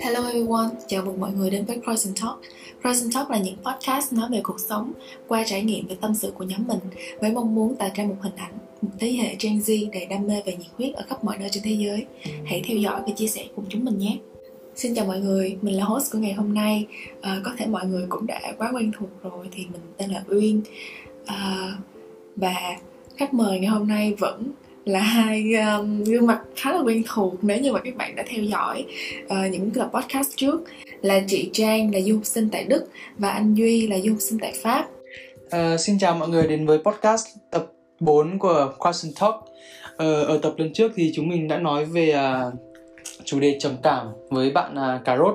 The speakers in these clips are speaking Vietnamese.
Hello everyone, chào mừng mọi người đến với Croissant Talk. Croissant Talk là những podcast nói về cuộc sống qua trải nghiệm và tâm sự của nhóm mình với mong muốn tạo ra một hình ảnh, một thế hệ Gen Z đầy đam mê và nhiệt huyết ở khắp mọi nơi trên thế giới. Hãy theo dõi và chia sẻ cùng chúng mình nhé. Xin chào mọi người, mình là host của ngày hôm nay. À, có thể mọi người cũng đã quá quen thuộc rồi thì mình tên là Uyên. À, và khách mời ngày hôm nay vẫn là hai um, gương mặt khá là quen thuộc nếu như mà các bạn đã theo dõi uh, những tập podcast trước là chị Trang là du học sinh tại Đức và anh Duy là du học sinh tại Pháp. Uh, xin chào mọi người đến với podcast tập 4 của Question Talk. Uh, ở tập lần trước thì chúng mình đã nói về uh, chủ đề trầm cảm với bạn uh, Cà Rốt.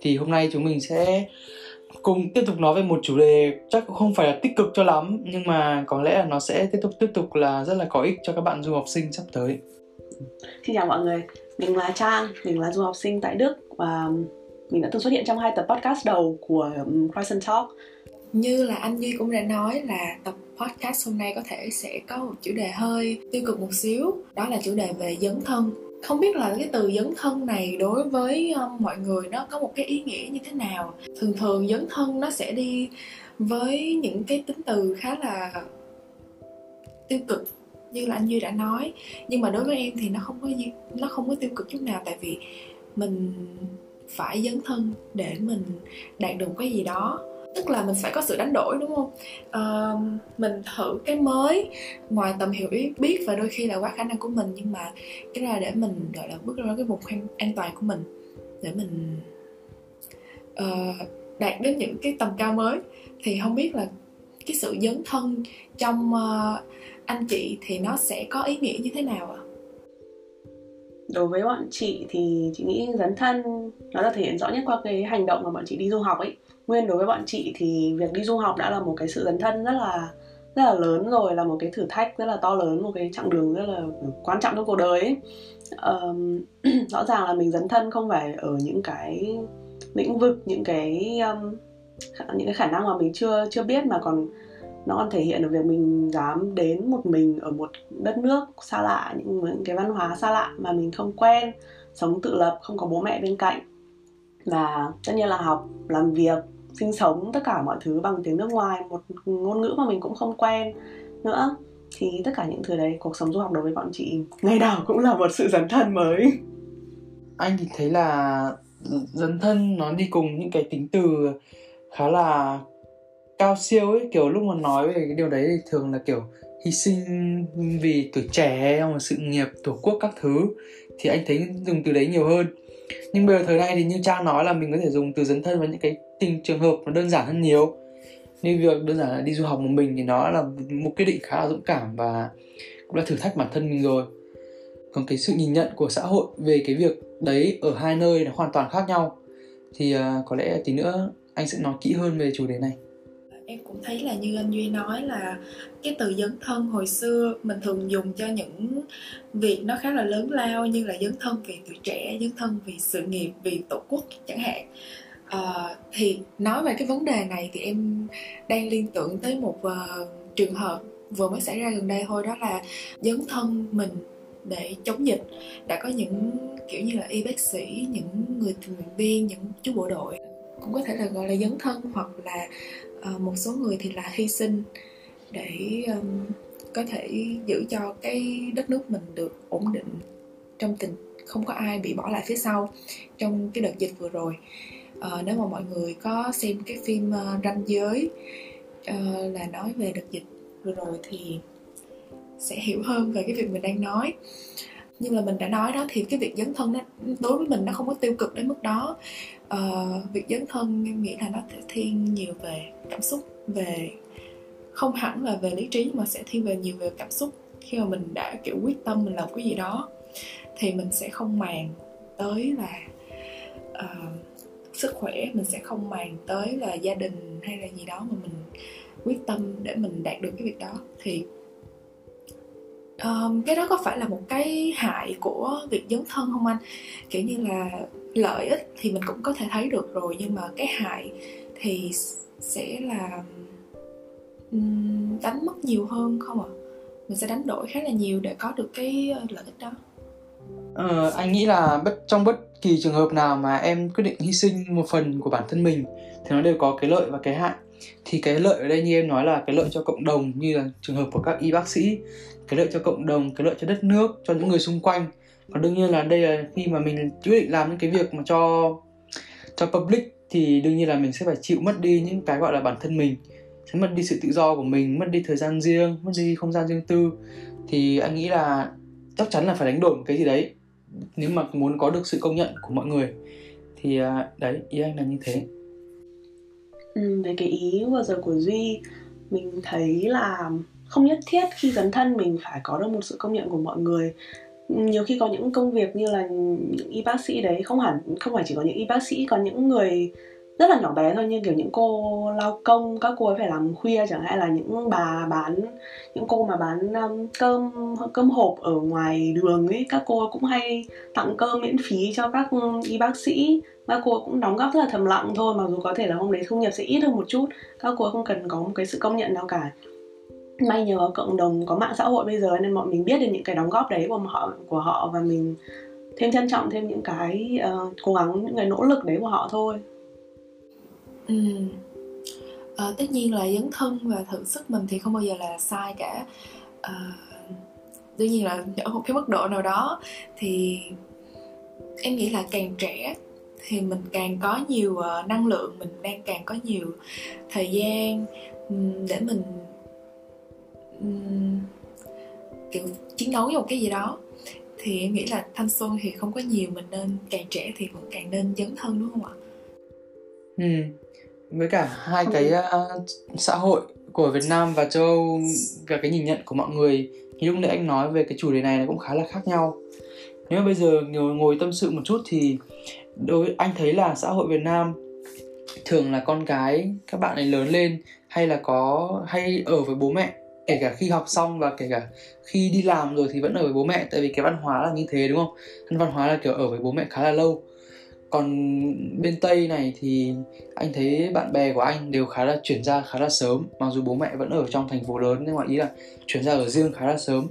Thì hôm nay chúng mình sẽ cùng tiếp tục nói về một chủ đề chắc cũng không phải là tích cực cho lắm nhưng mà có lẽ là nó sẽ tiếp tục tiếp tục là rất là có ích cho các bạn du học sinh sắp tới. Xin chào mọi người, mình là Trang, mình là du học sinh tại Đức và mình đã từng xuất hiện trong hai tập podcast đầu của Croissant Talk. Như là anh Duy cũng đã nói là tập podcast hôm nay có thể sẽ có một chủ đề hơi tiêu cực một xíu, đó là chủ đề về dấn thân không biết là cái từ dấn thân này đối với um, mọi người nó có một cái ý nghĩa như thế nào. Thường thường dấn thân nó sẽ đi với những cái tính từ khá là tiêu cực như là anh duy đã nói. Nhưng mà đối với em thì nó không có nó không có tiêu cực chút nào tại vì mình phải dấn thân để mình đạt được cái gì đó tức là mình phải có sự đánh đổi đúng không uh, mình thử cái mới ngoài tầm hiểu biết và đôi khi là quá khả năng của mình nhưng mà cái là để mình gọi là bước ra cái vùng an, an toàn của mình để mình uh, đạt đến những cái tầm cao mới thì không biết là cái sự dấn thân trong uh, anh chị thì nó sẽ có ý nghĩa như thế nào ạ? À? Đối với bọn chị thì chị nghĩ dấn thân nó là thể hiện rõ nhất qua cái hành động mà bọn chị đi du học ấy nguyên đối với bọn chị thì việc đi du học đã là một cái sự dấn thân rất là rất là lớn rồi là một cái thử thách rất là to lớn một cái chặng đường rất là quan trọng trong cuộc đời ấy. Um, rõ ràng là mình dấn thân không phải ở những cái lĩnh vực những cái um, những cái khả năng mà mình chưa chưa biết mà còn nó còn thể hiện được việc mình dám đến một mình ở một đất nước xa lạ những, những cái văn hóa xa lạ mà mình không quen sống tự lập không có bố mẹ bên cạnh. Và tất nhiên là học làm việc sinh sống tất cả mọi thứ bằng tiếng nước ngoài một ngôn ngữ mà mình cũng không quen nữa. Thì tất cả những thứ đấy cuộc sống du học đối với bọn chị ngày nào cũng là một sự dấn thân mới. Anh thì thấy là dấn thân nó đi cùng những cái tính từ khá là cao siêu ấy kiểu lúc mà nói về cái điều đấy thì thường là kiểu hy sinh vì tuổi trẻ hay là sự nghiệp tổ quốc các thứ thì anh thấy dùng từ đấy nhiều hơn. Nhưng bây giờ thời nay thì như trang nói là mình có thể dùng từ dấn thân vào những cái tình trường hợp nó đơn giản hơn nhiều. Như việc đơn giản là đi du học một mình thì nó là một quyết định khá là dũng cảm và cũng đã thử thách bản thân mình rồi. Còn cái sự nhìn nhận của xã hội về cái việc đấy ở hai nơi là hoàn toàn khác nhau. Thì uh, có lẽ tí nữa anh sẽ nói kỹ hơn về chủ đề này em cũng thấy là như anh duy nói là cái từ dấn thân hồi xưa mình thường dùng cho những việc nó khá là lớn lao như là dấn thân vì tuổi trẻ dấn thân vì sự nghiệp vì tổ quốc chẳng hạn. À, thì nói về cái vấn đề này thì em đang liên tưởng tới một uh, trường hợp vừa mới xảy ra gần đây thôi đó là dấn thân mình để chống dịch. Đã có những kiểu như là y bác sĩ những người tình nguyện viên những chú bộ đội cũng có thể là gọi là dấn thân hoặc là uh, một số người thì là hy sinh để um, có thể giữ cho cái đất nước mình được ổn định trong tình không có ai bị bỏ lại phía sau trong cái đợt dịch vừa rồi. Uh, nếu mà mọi người có xem cái phim uh, ranh giới uh, là nói về đợt dịch vừa rồi thì sẽ hiểu hơn về cái việc mình đang nói. Nhưng là mình đã nói đó thì cái việc dấn thân đó, đối với mình nó không có tiêu cực đến mức đó uh, việc dấn thân em nghĩ là nó sẽ thiên nhiều về cảm xúc về không hẳn là về lý trí mà sẽ thiên về nhiều về cảm xúc. Khi mà mình đã kiểu quyết tâm mình làm cái gì đó thì mình sẽ không màng tới là uh, sức khỏe mình sẽ không màng tới là gia đình hay là gì đó mà mình quyết tâm để mình đạt được cái việc đó. Thì um, cái đó có phải là một cái hại của việc dấn thân không anh? Kiểu như là lợi ích thì mình cũng có thể thấy được rồi nhưng mà cái hại thì sẽ là đánh mất nhiều hơn không ạ? À? mình sẽ đánh đổi khá là nhiều để có được cái ờ, lợi ích đó. Ờ, anh nghĩ là bất trong bất kỳ trường hợp nào mà em quyết định hy sinh một phần của bản thân mình thì nó đều có cái lợi và cái hại. Thì cái lợi ở đây như em nói là cái lợi cho cộng đồng như là trường hợp của các y bác sĩ cái lợi cho cộng đồng cái lợi cho đất nước cho những người xung quanh còn đương nhiên là đây là khi mà mình quyết định làm những cái việc mà cho cho public thì đương nhiên là mình sẽ phải chịu mất đi những cái gọi là bản thân mình. Sẽ mất đi sự tự do của mình mất đi thời gian riêng mất đi không gian riêng tư. Thì anh nghĩ là chắc chắn là phải đánh đổi một cái gì đấy nếu mà muốn có được sự công nhận của mọi người. Thì à, đấy ý anh là như thế. Ừ, về cái ý vừa rồi của duy mình thấy là không nhất thiết khi dấn thân mình phải có được một sự công nhận của mọi người nhiều khi có những công việc như là những y bác sĩ đấy không hẳn không phải chỉ có những y bác sĩ có những người rất là nhỏ bé thôi như kiểu những cô lao công các cô ấy phải làm khuya chẳng hạn là những bà bán những cô mà bán um, cơm cơm hộp ở ngoài đường ấy các cô ấy cũng hay tặng cơm miễn phí cho các um, y bác sĩ. Các cô ấy cũng đóng góp rất là thầm lặng thôi mặc dù có thể là hôm đấy thu nhập sẽ ít hơn một chút các cô ấy không cần có một cái sự công nhận nào cả may nhờ cộng đồng có mạng xã hội bây giờ nên bọn mình biết được những cái đóng góp đấy của họ của họ và mình thêm trân trọng thêm những cái uh, cố gắng những cái nỗ lực đấy của họ thôi ừ. à, tất nhiên là dấn thân và thử sức mình thì không bao giờ là sai cả ờ, à, tuy nhiên là ở một cái mức độ nào đó thì em nghĩ là càng trẻ thì mình càng có nhiều uh, năng lượng mình đang càng có nhiều thời gian um, để mình um, kiểu chiến đấu với một cái gì đó. Thì em nghĩ là thanh xuân thì không có nhiều mình nên càng trẻ thì cũng càng nên dấn thân đúng không ạ? Ừ với cả hai cái uh, xã hội của Việt Nam và châu Âu và cái nhìn nhận của mọi người như lúc nãy anh nói về cái chủ đề này cũng khá là khác nhau. Nếu mà bây giờ ngồi, ngồi tâm sự một chút thì đối anh thấy là xã hội Việt Nam thường là con cái các bạn ấy lớn lên hay là có hay ở với bố mẹ kể cả khi học xong và kể cả khi đi làm rồi thì vẫn ở với bố mẹ, tại vì cái văn hóa là như thế, đúng không? Văn hóa là kiểu ở với bố mẹ khá là lâu. Còn bên tây này thì anh thấy bạn bè của anh đều khá là chuyển ra khá là sớm, mặc dù bố mẹ vẫn ở trong thành phố lớn nhưng mà ý là chuyển ra ở riêng khá là sớm.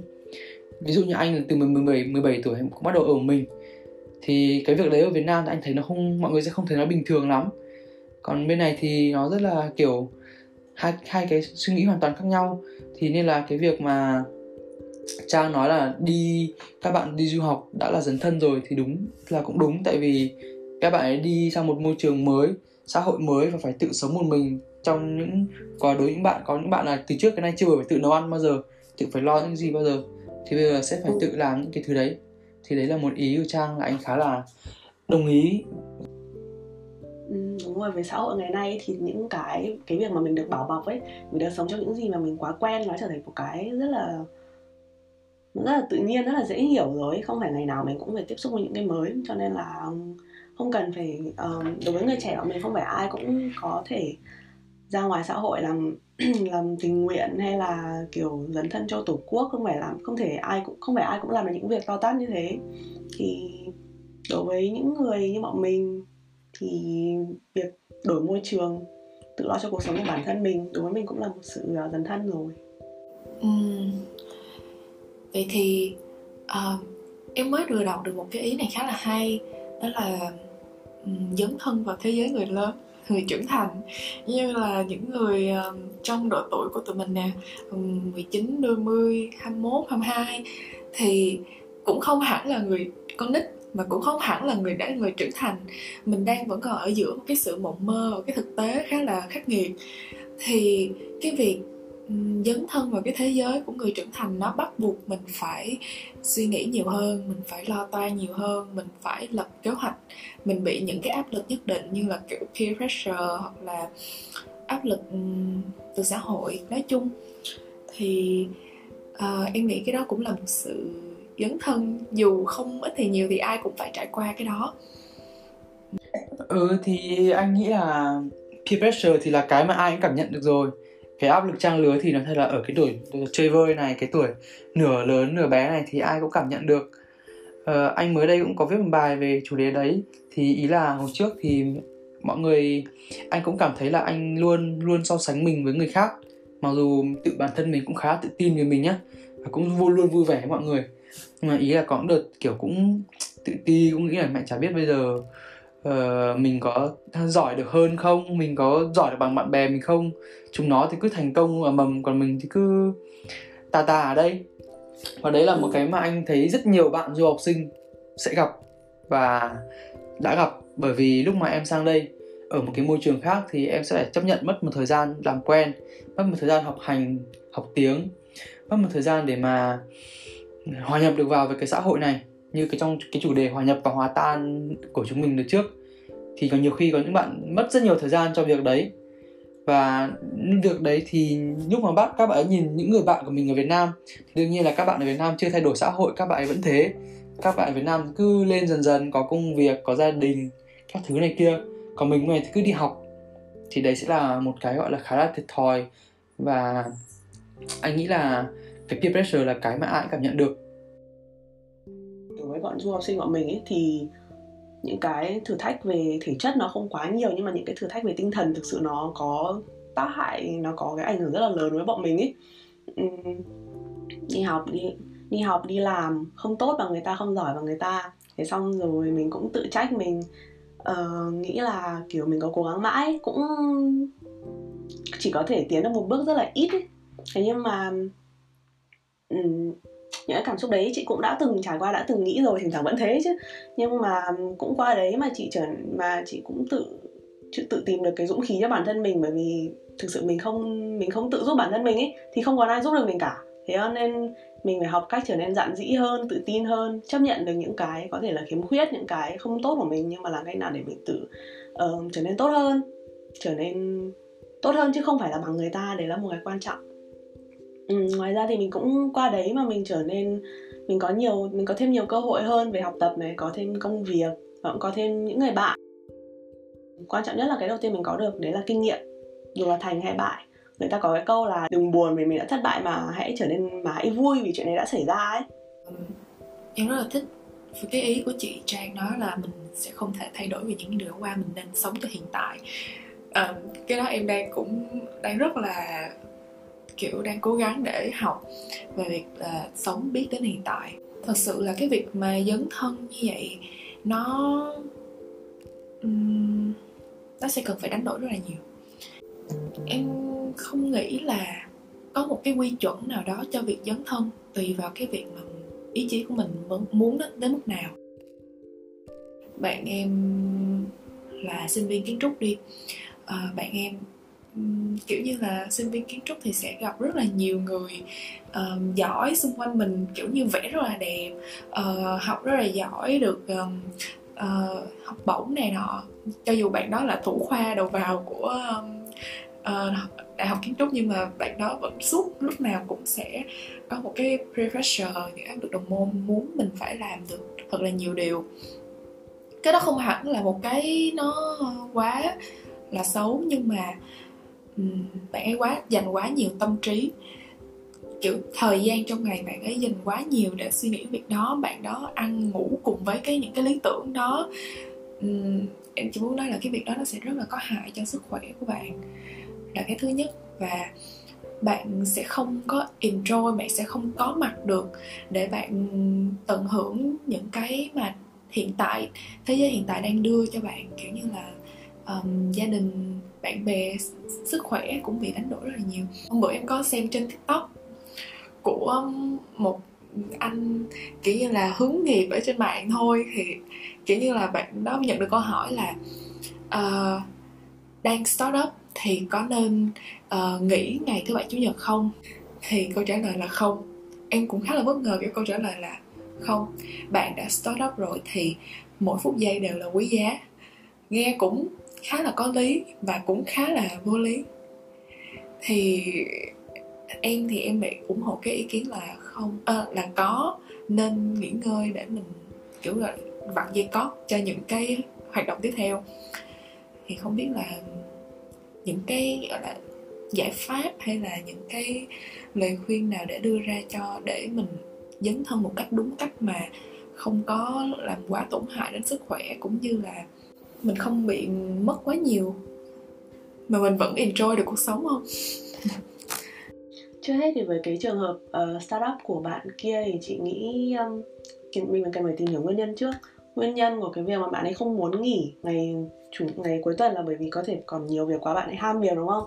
Ví dụ như anh là từ 17 17 tuổi cũng bắt đầu ở mình. Thì cái việc đấy ở Việt Nam thì anh thấy nó không, mọi người sẽ không thấy nó bình thường lắm. Còn bên này thì nó rất là kiểu hai hai cái suy nghĩ hoàn toàn khác nhau. Thì nên là cái việc mà trang nói là đi, các bạn đi du học đã là dấn thân rồi thì đúng là cũng đúng. Tại vì các bạn ấy đi sang một môi trường mới, xã hội mới và phải tự sống một mình trong những, có đối những bạn, có những bạn là từ trước cái này chưa phải tự nấu ăn bao giờ, tự phải lo những gì bao giờ. Thì bây giờ sẽ phải tự làm những cái thứ đấy. Thì đấy là một ý của trang là anh khá là đồng ý ừ, đúng rồi với xã hội ngày nay thì những cái cái việc mà mình được bảo bọc ấy mình được sống trong những gì mà mình quá quen nó trở thành một cái rất là rất là tự nhiên rất là dễ hiểu rồi không phải ngày nào mình cũng phải tiếp xúc với những cái mới cho nên là không cần phải um, đối với người trẻ bọn mình không phải ai cũng có thể ra ngoài xã hội làm làm tình nguyện hay là kiểu dấn thân cho tổ quốc không phải làm không thể ai cũng không phải ai cũng làm được những việc to tát như thế. Thì đối với những người như bọn mình thì việc đổi môi trường tự lo cho cuộc sống của bản thân mình đối với mình cũng là một sự dần dấn thân rồi ừ. vậy thì uh, em mới đưa đọc được một cái ý này khá là hay đó là dấn thân vào thế giới người lớn người trưởng thành như là những người um, trong độ tuổi của tụi mình nè 19, 20, 21, 22 thì cũng không hẳn là người con nít mà cũng không hẳn là người đã người trưởng thành mình đang vẫn còn ở giữa một cái sự mộng mơ và cái thực tế khá là khắc nghiệt. Thì cái việc dấn thân vào cái thế giới của người trưởng thành nó bắt buộc mình phải suy nghĩ nhiều hơn mình phải lo toan nhiều hơn mình phải lập kế hoạch. Mình bị những cái áp lực nhất định như là kiểu peer pressure hoặc là áp lực từ xã hội. Nói chung thì uh, em nghĩ cái đó cũng là một sự dấn thân dù không ít thì nhiều thì ai cũng phải trải qua cái đó. Ừ thì anh nghĩ là peer pressure thì là cái mà ai cũng cảm nhận được rồi. Cái áp lực trang lứa thì nó thật là ở cái tuổi chơi vơi này cái tuổi nửa lớn nửa bé này thì ai cũng cảm nhận được. Ờ, anh mới đây cũng có viết một bài về chủ đề đấy. Thì ý là hồi trước thì mọi người anh cũng cảm thấy là anh luôn luôn so sánh mình với người khác. Mặc dù tự bản thân mình cũng khá tự tin về mình nhá và cũng luôn luôn vui vẻ với mọi người nhưng mà ý là có đợt kiểu cũng tự ti cũng nghĩ là mẹ chả biết bây giờ uh, mình có giỏi được hơn không? Mình có giỏi được bằng bạn bè mình không? Chúng nó thì cứ thành công ở mầm còn mình thì cứ tà tà ở đây. Và đấy là một cái mà anh thấy rất nhiều bạn du học sinh sẽ gặp và đã gặp. Bởi vì lúc mà em sang đây ở một cái môi trường khác thì em sẽ phải chấp nhận mất một thời gian làm quen mất một thời gian học hành học tiếng mất một thời gian để mà hòa nhập được vào với cái xã hội này, như cái trong cái chủ đề hòa nhập và hòa tan của chúng mình được trước, thì có nhiều khi có những bạn mất rất nhiều thời gian cho việc đấy. Và việc đấy thì lúc mà bắt các bạn ấy nhìn những người bạn của mình ở Việt Nam thì đương nhiên là các bạn ở Việt Nam chưa thay đổi xã hội, các bạn ấy vẫn thế. Các bạn ở Việt Nam cứ lên dần dần, có công việc, có gia đình, các thứ này kia. Còn mình này thì cứ đi học, thì đấy sẽ là một cái gọi là khá là thiệt thòi. Và anh nghĩ là cái peer pressure là cái mà ai cũng cảm nhận được. Đối với bọn du học sinh bọn mình ấy thì những cái thử thách về thể chất nó không quá nhiều nhưng mà những cái thử thách về tinh thần thực sự nó có tác hại nó có cái ảnh hưởng rất là lớn với bọn mình ấy. Đi học đi đi học đi làm không tốt bằng người ta không giỏi bằng người ta thế xong rồi mình cũng tự trách mình. Uh, nghĩ là kiểu mình có cố gắng mãi cũng chỉ có thể tiến được một bước rất là ít ấy. thế nhưng mà um, những cái cảm xúc đấy chị cũng đã từng trải qua đã từng nghĩ rồi thỉnh thoảng vẫn thế chứ. Nhưng mà cũng qua đấy mà chị trở mà chị cũng tự tự tìm được cái dũng khí cho bản thân mình bởi vì thực sự mình không mình không tự giúp bản thân mình ấy thì không còn ai giúp được mình cả. Thế nên mình phải học cách trở nên dạn dĩ hơn tự tin hơn chấp nhận được những cái có thể là khiếm khuyết những cái không tốt của mình nhưng mà làm cách nào để mình tự uh, trở nên tốt hơn trở nên tốt hơn chứ không phải là bằng người ta đấy là một cái quan trọng ừ, ngoài ra thì mình cũng qua đấy mà mình trở nên mình có nhiều mình có thêm nhiều cơ hội hơn về học tập này có thêm công việc và cũng có thêm những người bạn. Quan trọng nhất là cái đầu tiên mình có được đấy là kinh nghiệm. Dù là thành hay bại người ta có cái câu là đừng buồn vì mình đã thất bại mà hãy trở nên mà hãy vui vì chuyện này đã xảy ra ấy. Em rất là thích cái ý của chị Trang nói là mình sẽ không thể thay đổi về những điều qua mình nên sống cho hiện tại. À, cái đó em đang cũng đang rất là kiểu đang cố gắng để học về việc là sống biết đến hiện tại. Thật sự là cái việc mà dấn thân như vậy nó um, nó sẽ cần phải đánh đổi rất là nhiều. Em không nghĩ là có một cái quy chuẩn nào đó cho việc dấn thân tùy vào cái việc mà ý chí của mình muốn đến mức nào. Bạn em là sinh viên kiến trúc đi. À, bạn em kiểu như là sinh viên kiến trúc thì sẽ gặp rất là nhiều người uh, giỏi xung quanh mình kiểu như vẽ rất là đẹp uh, học rất là giỏi được um, uh, học bổng này nọ. Cho dù bạn đó là thủ khoa đầu vào của um, uh, đại học kiến trúc nhưng mà bạn đó vẫn suốt lúc nào cũng sẽ có một cái pressure những áp lực đồng môn muốn mình phải làm được thật là nhiều điều. Cái đó không hẳn là một cái nó quá là xấu nhưng mà bạn ấy quá dành quá nhiều tâm trí. Kiểu thời gian trong ngày bạn ấy dành quá nhiều để suy nghĩ việc đó bạn đó ăn ngủ cùng với cái những cái lý tưởng đó. Uhm, em chỉ muốn nói là cái việc đó nó sẽ rất là có hại cho sức khỏe của bạn. Là cái thứ nhất. Và bạn sẽ không có enjoy bạn sẽ không có mặt được để bạn tận hưởng những cái mà hiện tại thế giới hiện tại đang đưa cho bạn. Kiểu như là um, gia đình bạn bè sức khỏe cũng bị đánh đổi rất là nhiều. Hôm bữa em có xem trên tiktok của um, một anh kiểu như là hướng nghiệp ở trên mạng thôi thì kiểu như là bạn đó nhận được câu hỏi là uh, đang start up thì có nên uh, nghỉ ngày thứ bảy chủ nhật không? Thì câu trả lời là không. Em cũng khá là bất ngờ cái câu trả lời là không. Bạn đã start up rồi thì mỗi phút giây đều là quý giá. Nghe cũng khá là có lý và cũng khá là vô lý. Thì em thì em bị ủng hộ cái ý kiến là không à, là có nên nghỉ ngơi để mình kiểu là vặn dây cót cho những cái hoạt động tiếp theo. Thì không biết là những cái gọi là giải pháp hay là những cái lời khuyên nào để đưa ra cho để mình dấn thân một cách đúng cách mà không có làm quá tổn hại đến sức khỏe cũng như là mình không bị mất quá nhiều. Mà mình vẫn enjoy được cuộc sống không chưa hết thì với cái trường hợp uh, startup của bạn kia thì chị nghĩ um, mình cần phải tìm hiểu nguyên nhân trước. Nguyên nhân của cái việc mà bạn ấy không muốn nghỉ ngày chủ ngày cuối tuần là bởi vì có thể còn nhiều việc quá bạn ấy ham việc đúng không?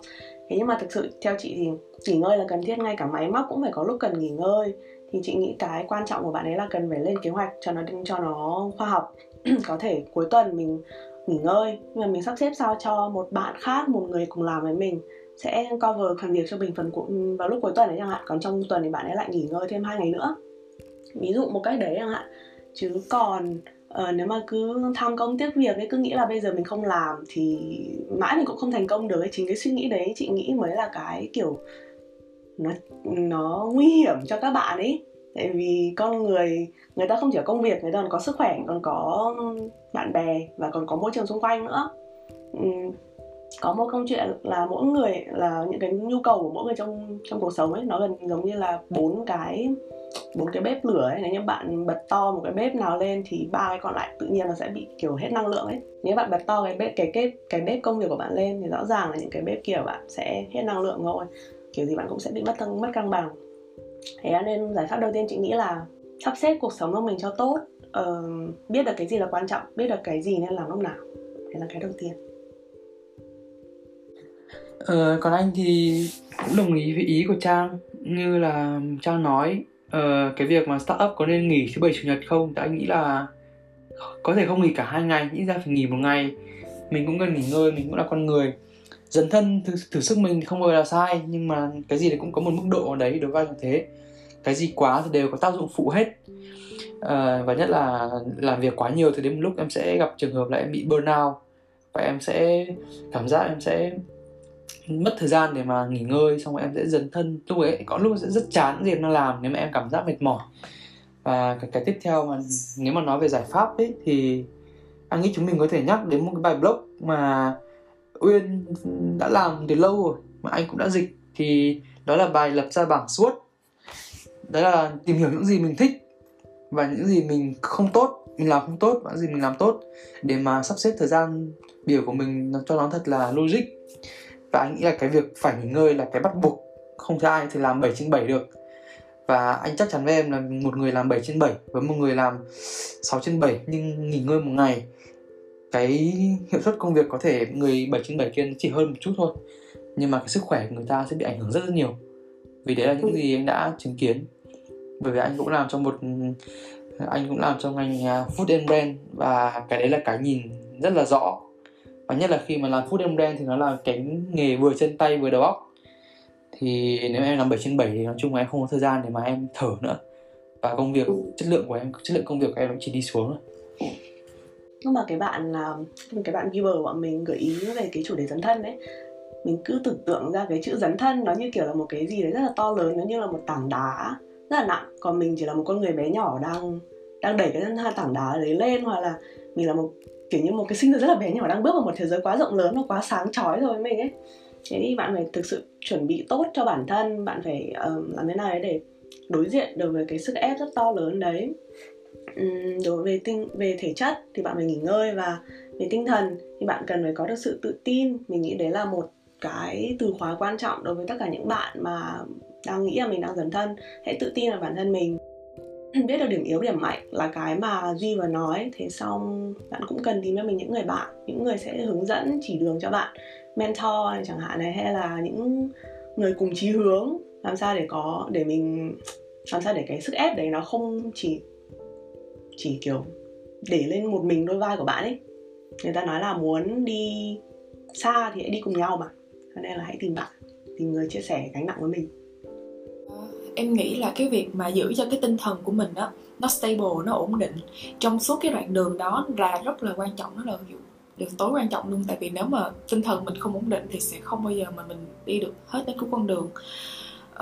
Thế nhưng mà thực sự theo chị thì nghỉ ngơi là cần thiết ngay cả máy móc cũng phải có lúc cần nghỉ ngơi. Thì chị nghĩ cái quan trọng của bạn ấy là cần phải lên kế hoạch cho nó cho nó khoa học. Có thể cuối tuần mình nghỉ ngơi. Nhưng mà mình sắp xếp sao cho một bạn khác một người cùng làm với mình sẽ cover phần việc cho mình phần của, vào lúc cuối tuần đấy chẳng hạn. Còn trong tuần thì bạn ấy lại nghỉ ngơi thêm hai ngày nữa. Ví dụ một cách đấy chẳng hạn. Chứ còn uh, nếu mà cứ tham công tiếc việc ấy cứ nghĩ là bây giờ mình không làm thì mãi mình cũng không thành công được ấy. Chính cái suy nghĩ đấy chị nghĩ mới là cái kiểu nó nó nguy hiểm cho các bạn ấy tại vì con người người ta không chỉ có công việc, người ta còn có sức khỏe, còn có bạn bè và còn có môi trường xung quanh nữa. Có một câu chuyện là mỗi người, là những cái nhu cầu của mỗi người trong trong cuộc sống ấy, nó gần giống như là bốn cái bốn cái bếp lửa ấy. Nếu như bạn bật to một cái bếp nào lên thì ba cái còn lại tự nhiên nó sẽ bị, kiểu, hết năng lượng ấy. Nếu bạn bật to cái bếp, cái cái cái bếp công việc của bạn lên thì rõ ràng là những cái bếp kia bạn sẽ hết năng lượng thôi. Kiểu gì bạn cũng sẽ bị mất thăng mất cân bằng thế nên giải pháp đầu tiên chị nghĩ là sắp xếp cuộc sống của mình cho tốt. Uh, biết được cái gì là quan trọng biết được cái gì nên làm lúc nào. Đấy là cái đầu tiên. Ờ, còn anh thì cũng đồng ý với ý của Trang như là Trang nói uh, cái việc mà startup có nên nghỉ thứ bảy chủ nhật không? Thì anh nghĩ là có thể không nghỉ cả hai ngày nghĩ ra phải nghỉ một ngày. Mình cũng cần nghỉ ngơi mình cũng là con người dấn thân thử, thử sức mình không bao giờ là sai nhưng mà cái gì thì cũng có một mức độ ở đấy đối với anh thế. Cái gì quá thì đều có tác dụng phụ hết. À, và nhất là làm việc quá nhiều thì đến một lúc em sẽ gặp trường hợp là em bị burnout và em sẽ cảm giác em sẽ mất thời gian để mà nghỉ ngơi xong rồi em sẽ dần thân. Lúc ấy có lúc sẽ rất chán gì em đang làm nếu mà em cảm giác mệt mỏi. Và cái, cái tiếp theo mà nếu mà nói về giải pháp ấy thì anh nghĩ chúng mình có thể nhắc đến một cái bài blog mà Uyên đã làm từ lâu rồi mà anh cũng đã dịch thì đó là bài lập ra bảng suốt. đó là tìm hiểu những gì mình thích và những gì mình không tốt, mình làm không tốt và những gì mình làm tốt để mà sắp xếp thời gian biểu của mình cho nó thật là logic và anh nghĩ là cái việc phải nghỉ ngơi là cái bắt buộc, không thể ai thì làm 7 trên 7 được và anh chắc chắn với em là một người làm 7 trên 7 với một người làm 6 trên 7 nhưng nghỉ ngơi một ngày cái hiệu suất công việc có thể người 7 trên 7 kia chỉ hơn một chút thôi. Nhưng mà cái sức khỏe của người ta sẽ bị ảnh hưởng rất rất nhiều. Vì đấy là những gì anh đã chứng kiến. Bởi vì anh cũng làm trong một anh cũng làm trong ngành à, food and brand và cái đấy là cái nhìn rất là rõ. Và nhất là khi mà làm food and brand thì nó là cái nghề vừa chân tay vừa đầu óc. Thì nếu em làm 7 trên 7 thì nói chung là em không có thời gian để mà em thở nữa. Và công việc chất lượng của em chất lượng công việc của em cũng chỉ đi xuống rồi nhưng mà cái bạn là cái bạn giver của bọn mình gợi ý về cái chủ đề dấn thân đấy mình cứ tưởng tượng ra cái chữ dấn thân nó như kiểu là một cái gì đấy rất là to lớn nó như là một tảng đá rất là nặng. Còn mình chỉ là một con người bé nhỏ đang đang đẩy cái tảng đá đấy lên hoặc là mình là một kiểu như một cái sinh vật rất là bé nhỏ đang bước vào một thế giới quá rộng lớn và quá sáng chói rồi với mình ấy. Thế thì bạn phải thực sự chuẩn bị tốt cho bản thân bạn phải uh, làm thế nào đấy để đối diện được với cái sức ép rất to lớn đấy đối với tinh, về thể chất thì bạn phải nghỉ ngơi và về tinh thần thì bạn cần phải có được sự tự tin. Mình nghĩ đấy là một cái từ khóa quan trọng đối với tất cả những bạn mà đang nghĩ là mình đang dần thân. Hãy tự tin vào bản thân mình. Biết được điểm yếu, điểm mạnh là cái mà duy vừa nói. Thế xong bạn cũng cần tìm cho mình những người bạn, những người sẽ hướng dẫn, chỉ đường cho bạn, mentor này chẳng hạn này, hay là những người cùng chí hướng, làm sao để có, để mình, làm sao để cái sức ép đấy nó không chỉ chỉ kiểu để lên một mình đôi vai của bạn ấy. Người ta nói là muốn đi xa thì hãy đi cùng nhau mà. Cho nên là hãy tìm bạn tìm người chia sẻ gánh nặng với mình. À, em nghĩ là cái việc mà giữ cho cái tinh thần của mình đó nó stable nó ổn định trong suốt cái đoạn đường đó là rất là quan trọng nó là điều tối quan trọng luôn. Tại vì nếu mà tinh thần mình không ổn định thì sẽ không bao giờ mà mình đi được hết đến cái con đường.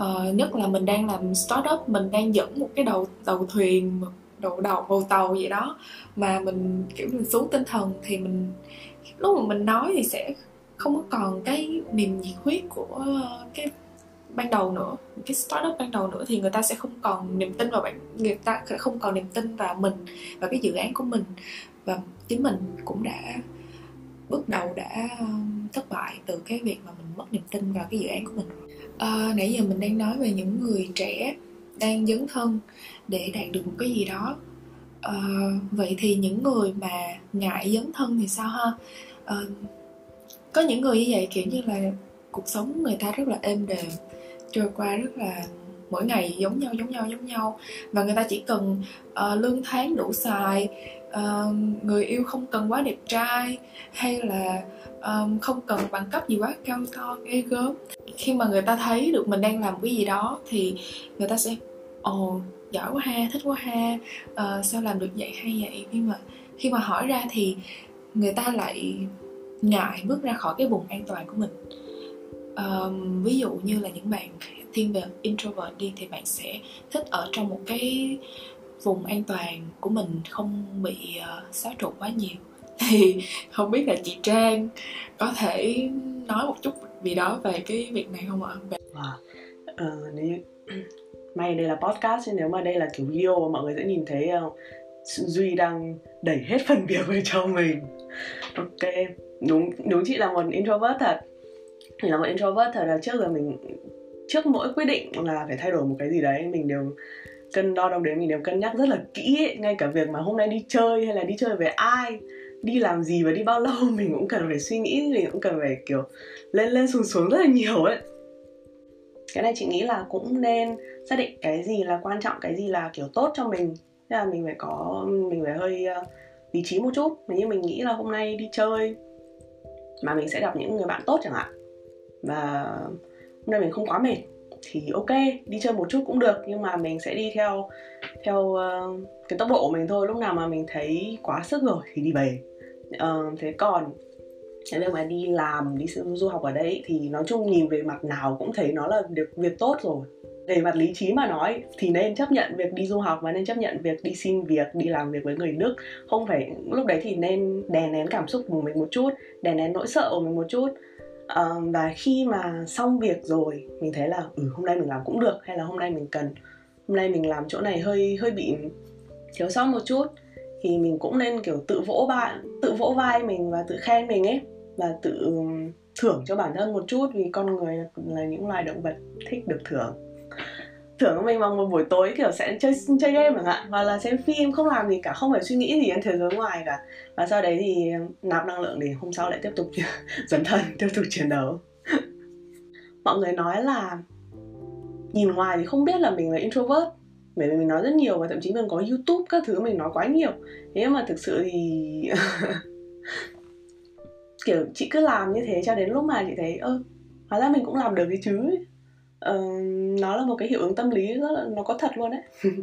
Uh, nhất là mình đang làm startup mình đang dẫn một cái đầu tàu thuyền đầu đầu bầu tàu vậy đó. Mà mình kiểu mình xuống tinh thần thì mình lúc mà mình nói thì sẽ không có còn cái niềm nhiệt huyết của cái ban đầu nữa cái startup ban đầu nữa thì người ta sẽ không còn niềm tin vào bạn người ta sẽ không còn niềm tin vào mình và cái dự án của mình. Và chính mình cũng đã bước đầu đã um, thất bại từ cái việc mà mình mất niềm tin vào cái dự án của mình. À, nãy giờ mình đang nói về những người trẻ đang dấn thân để đạt được một cái gì đó. À, vậy thì những người mà ngại dấn thân thì sao ha? À, có những người như vậy kiểu như là cuộc sống người ta rất là êm đềm trôi qua rất là mỗi ngày giống nhau giống nhau giống nhau. Và người ta chỉ cần uh, lương tháng đủ xài uh, người yêu không cần quá đẹp trai hay là um, không cần bằng cấp gì quá cao to ghê gớm. Khi mà người ta thấy được mình đang làm cái gì đó thì người ta sẽ ồ oh, giỏi quá ha thích quá ha. Uh, sao làm được vậy? Hay vậy. Nhưng mà khi mà hỏi ra thì người ta lại ngại bước ra khỏi cái vùng an toàn của mình. Um, ví dụ như là những bạn thiên về introvert đi thì bạn sẽ thích ở trong một cái vùng an toàn của mình không bị uh, xáo trộn quá nhiều. thì không biết là chị Trang có thể nói một chút gì đó về cái việc này không ạ? À, uh, nếu may đây là podcast nên nếu mà đây là kiểu video mà mọi người sẽ nhìn thấy ờ, Duy đang đẩy hết phần việc về cho mình ok đúng đúng chị là một introvert thật Thì là một introvert thật là trước giờ mình trước mỗi quyết định là phải thay đổi một cái gì đấy mình đều cân đo đong đếm mình đều cân nhắc rất là kỹ ấy. ngay cả việc mà hôm nay đi chơi hay là đi chơi với ai đi làm gì và đi bao lâu mình cũng cần phải suy nghĩ mình cũng cần phải kiểu lên lên xuống xuống rất là nhiều ấy. Cái này chị nghĩ là cũng nên xác định cái gì là quan trọng cái gì là kiểu tốt cho mình. Thế là mình phải có mình phải hơi uh, lý trí một chút. Nếu như mình nghĩ là hôm nay đi chơi mà mình sẽ gặp những người bạn tốt chẳng hạn và hôm nay mình không quá mệt thì ok đi chơi một chút cũng được nhưng mà mình sẽ đi theo theo uh, cái tốc độ của mình thôi. Lúc nào mà mình thấy quá sức rồi thì đi về. Uh, thế còn cái việc mà đi làm đi du học ở đây thì nói chung nhìn về mặt nào cũng thấy nó là được việc tốt rồi. Về mặt lý trí mà nói thì nên chấp nhận việc đi du học và nên chấp nhận việc đi xin việc đi làm việc với người đức. Không phải lúc đấy thì nên đè nén cảm xúc của mình một chút đè nén nỗi sợ của mình một chút um, và khi mà xong việc rồi mình thấy là ừ hôm nay mình làm cũng được hay là hôm nay mình cần hôm nay mình làm chỗ này hơi hơi bị thiếu sót một chút thì mình cũng nên kiểu tự vỗ bạn tự vỗ vai mình và tự khen mình ấy và tự thưởng cho bản thân một chút vì con người là những loài động vật thích được thưởng thưởng mình bằng một buổi tối, kiểu sẽ chơi chơi game chẳng hạn, hoặc là xem phim, không làm gì cả, không phải suy nghĩ gì đến thế giới ngoài cả. Và sau đấy thì nạp năng lượng để hôm sau lại tiếp tục dấn thân, tiếp tục chiến đấu. Mọi người nói là nhìn ngoài thì không biết là mình là introvert, bởi vì mình nói rất nhiều và thậm chí mình có youtube các thứ mình nói quá nhiều. Thế mà thực sự thì kiểu chị cứ làm như thế cho đến lúc mà chị thấy, ơ, hóa ra mình cũng làm được cái chứ uh, nó là một cái hiệu ứng tâm lý rất là nó có thật luôn đấy.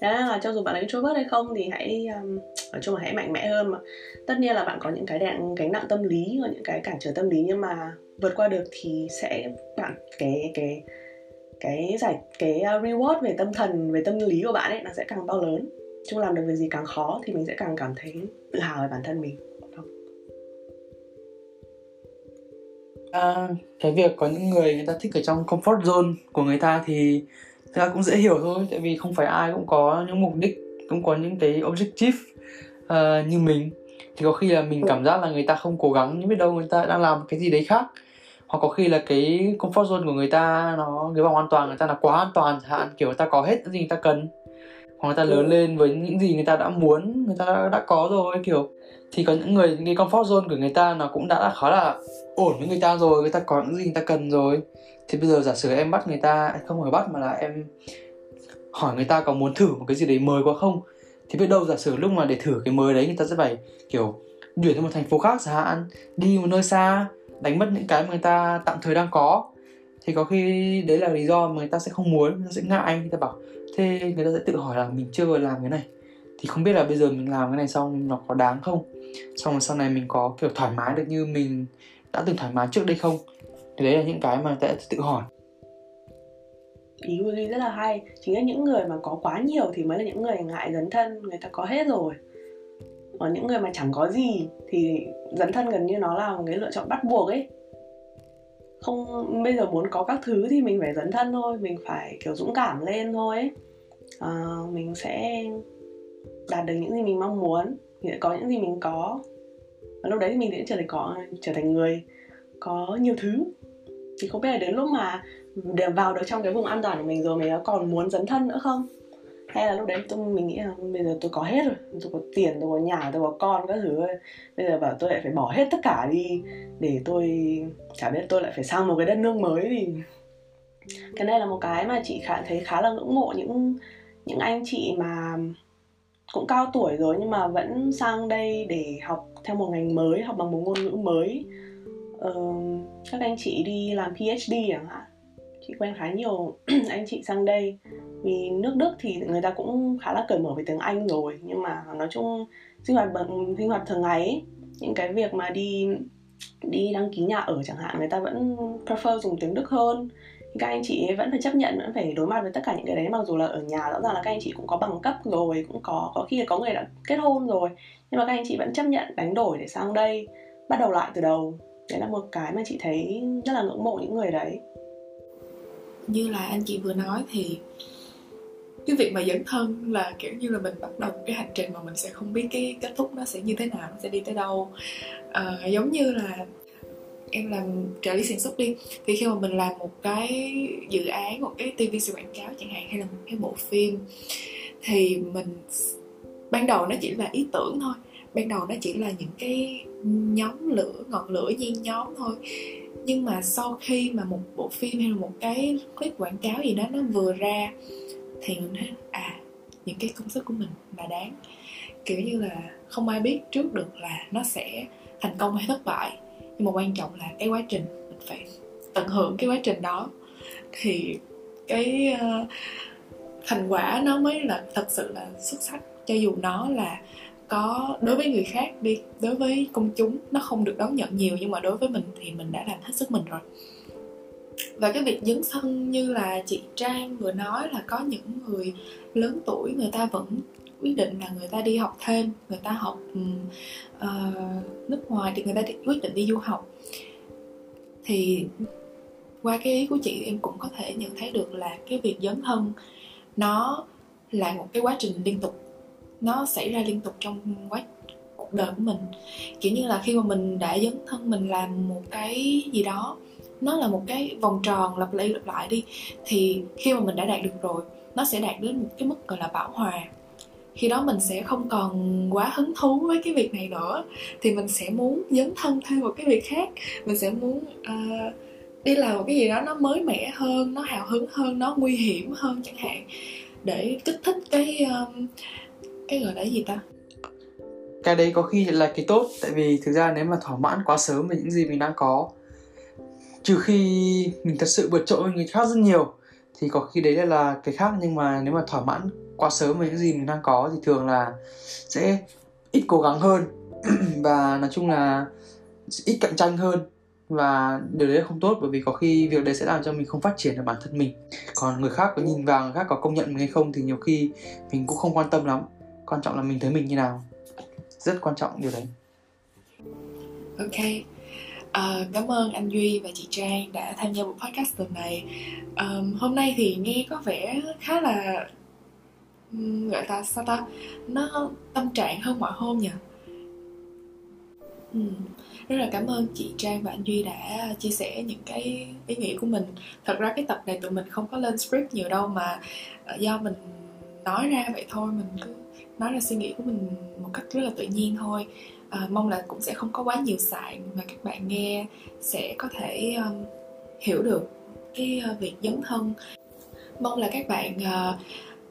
Thế nên là cho dù bạn là introvert hay không thì hãy um, nói chung là hãy mạnh mẽ hơn mà. Tất nhiên là bạn có những cái đạn gánh nặng tâm lý và những cái cản trở tâm lý nhưng mà vượt qua được thì sẽ bạn cái cái cái giải cái uh, reward về tâm thần về tâm lý của bạn ấy nó sẽ càng to lớn. Chung làm được việc gì càng khó thì mình sẽ càng cảm thấy tự hào về bản thân mình à, cái việc có những người người ta thích ở trong comfort zone của người ta thì ta cũng dễ hiểu thôi tại vì không phải ai cũng có những mục đích cũng có những cái objective uh, như mình thì có khi là mình cảm giác là người ta không cố gắng nhưng biết đâu người ta đang làm cái gì đấy khác hoặc có khi là cái comfort zone của người ta nó cái vòng an toàn người ta là quá an toàn hạn kiểu người ta có hết những gì người ta cần hoặc người ta lớn lên với những gì người ta đã muốn người ta đã, đã có rồi kiểu thì có những người những cái comfort zone của người ta nó cũng đã khá là ổn với người ta rồi người ta có những gì người ta cần rồi thì bây giờ giả sử em bắt người ta không phải bắt mà là em hỏi người ta có muốn thử một cái gì đấy mới quá không thì biết đâu giả sử lúc mà để thử cái mới đấy người ta sẽ phải kiểu chuyển sang một thành phố khác chẳng hạn đi một nơi xa đánh mất những cái mà người ta tạm thời đang có thì có khi đấy là lý do mà người ta sẽ không muốn người ta sẽ ngại người ta bảo thế người ta sẽ tự hỏi là mình chưa vừa làm cái này thì không biết là bây giờ mình làm cái này xong nó có đáng không xong rồi sau này mình có kiểu thoải mái được như mình đã từng thoải mái trước đây không? Thì đấy là những cái mà sẽ tự hỏi. Ý của Duy rất là hay. Chính là những người mà có quá nhiều thì mới là những người ngại dấn thân người ta có hết rồi. Còn những người mà chẳng có gì thì dấn thân gần như nó là một cái lựa chọn bắt buộc ấy. Không bây giờ muốn có các thứ thì mình phải dấn thân thôi mình phải kiểu dũng cảm lên thôi ấy. À, mình sẽ đạt được những gì mình mong muốn mình sẽ có những gì mình có và lúc đấy thì mình sẽ trở thành có, trở thành người có nhiều thứ. Thì không biết là đến lúc mà để vào được trong cái vùng an toàn của mình rồi, mình còn muốn dấn thân nữa không? Hay là lúc đấy tôi, mình nghĩ là bây giờ tôi có hết rồi. Tôi có tiền, tôi có nhà, tôi có con các thứ bây giờ bảo tôi lại phải bỏ hết tất cả đi để tôi, chả biết tôi lại phải sang một cái đất nước mới thì cái này là một cái mà chị khá, thấy khá là ngưỡng mộ những những anh chị mà cũng cao tuổi rồi nhưng mà vẫn sang đây để học theo một ngành mới học bằng một ngôn ngữ mới. Uh, các anh chị đi làm PhD chẳng hạn chị quen khá nhiều anh chị sang đây. Vì nước Đức thì người ta cũng khá là cởi mở về tiếng Anh rồi nhưng mà nói chung sinh hoạt bằng sinh hoạt thường ngày ấy, những cái việc mà đi đi đăng ký nhà ở chẳng hạn người ta vẫn prefer dùng tiếng Đức hơn. Các anh chị vẫn phải chấp nhận vẫn phải đối mặt với tất cả những cái đấy mặc dù là ở nhà rõ ràng là các anh chị cũng có bằng cấp rồi cũng có có khi là có người đã kết hôn rồi nhưng mà các anh chị vẫn chấp nhận đánh đổi để sang đây bắt đầu lại từ đầu. Đấy là một cái mà chị thấy rất là ngưỡng mộ những người đấy. Như là anh chị vừa nói thì cái việc mà dẫn thân là kiểu như là mình bắt đầu cái hành trình mà mình sẽ không biết cái kết thúc nó sẽ như thế nào nó sẽ đi tới đâu. À, giống như là em làm trợ lý sản xuất đi thì khi mà mình làm một cái dự án một cái tv sự quảng cáo chẳng hạn hay là một cái bộ phim thì mình ban đầu nó chỉ là ý tưởng thôi. Ban đầu nó chỉ là những cái nhóm lửa ngọn lửa nhen nhóm thôi. Nhưng mà sau khi mà một bộ phim hay là một cái clip quảng cáo gì đó nó vừa ra thì mình thấy à những cái công sức của mình là đáng. Kiểu như là không ai biết trước được là nó sẽ thành công hay thất bại. Nhưng mà quan trọng là cái quá trình mình phải tận hưởng cái quá trình đó. Thì cái uh, thành quả nó mới là thật sự là xuất sắc cho dù nó là có đối với người khác đi đối với công chúng nó không được đón nhận nhiều nhưng mà đối với mình thì mình đã làm hết sức mình rồi. Và cái việc dấn thân như là chị trang vừa nói là có những người lớn tuổi người ta vẫn quyết định là người ta đi học thêm người ta học uh, nước ngoài thì người ta quyết định đi du học. Thì qua cái ý của chị em cũng có thể nhận thấy được là cái việc dấn thân nó là một cái quá trình liên tục nó xảy ra liên tục trong quá cuộc đời của mình. Kiểu như là khi mà mình đã dấn thân mình làm một cái gì đó nó là một cái vòng tròn lặp lại lặp lại đi thì khi mà mình đã đạt được rồi nó sẽ đạt đến một cái mức gọi là bảo hòa. Khi đó mình sẽ không còn quá hứng thú với cái việc này nữa thì mình sẽ muốn dấn thân thêm một cái việc khác. Mình sẽ muốn uh, đi làm một cái gì đó nó mới mẻ hơn nó hào hứng hơn nó nguy hiểm hơn chẳng hạn để kích thích cái uh, cái gọi là gì ta? Cái đấy có khi là cái tốt, tại vì thực ra nếu mà thỏa mãn quá sớm về những gì mình đang có, trừ khi mình thật sự vượt trội người khác rất nhiều, thì có khi đấy là cái khác. Nhưng mà nếu mà thỏa mãn quá sớm với những gì mình đang có thì thường là sẽ ít cố gắng hơn. Và nói chung là ít cạnh tranh hơn. Và điều đấy không tốt, bởi vì có khi việc đấy sẽ làm cho mình không phát triển được bản thân mình. Còn người khác có nhìn vào người khác có công nhận mình hay không thì nhiều khi mình cũng không quan tâm lắm quan trọng là mình thấy mình như nào rất quan trọng điều đấy ok Uh, cảm ơn anh Duy và chị Trang đã tham gia buổi podcast tuần này. Um, hôm nay thì nghe có vẻ khá là um, gọi ta sao ta, nó tâm trạng hơn mọi hôm nhỉ. Um, rất là cảm ơn chị Trang và anh Duy đã chia sẻ những cái ý nghĩ của mình. Thật ra cái tập này tụi mình không có lên script nhiều đâu mà ờ, do mình nói ra vậy thôi, mình cứ nói ra suy nghĩ của mình một cách rất là tự nhiên thôi. À, mong là cũng sẽ không có quá nhiều sạn mà các bạn nghe sẽ có thể um, hiểu được cái uh, việc dấn thân. Mong là các bạn uh,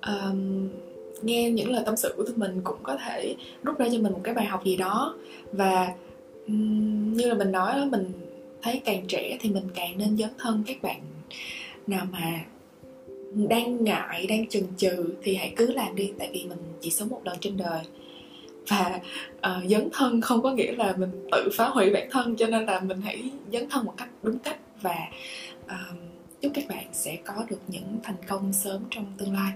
um, nghe những lời tâm sự của tụi mình cũng có thể rút ra cho mình một cái bài học gì đó. Và um, như là mình nói đó mình thấy càng trẻ thì mình càng nên dấn thân các bạn nào mà đang ngại đang chần chừ thì hãy cứ làm đi tại vì mình chỉ sống một lần trên đời. Và uh, dấn thân không có nghĩa là mình tự phá hủy bản thân cho nên là mình hãy dấn thân một cách đúng cách và uh, chúc các bạn sẽ có được những thành công sớm trong tương lai.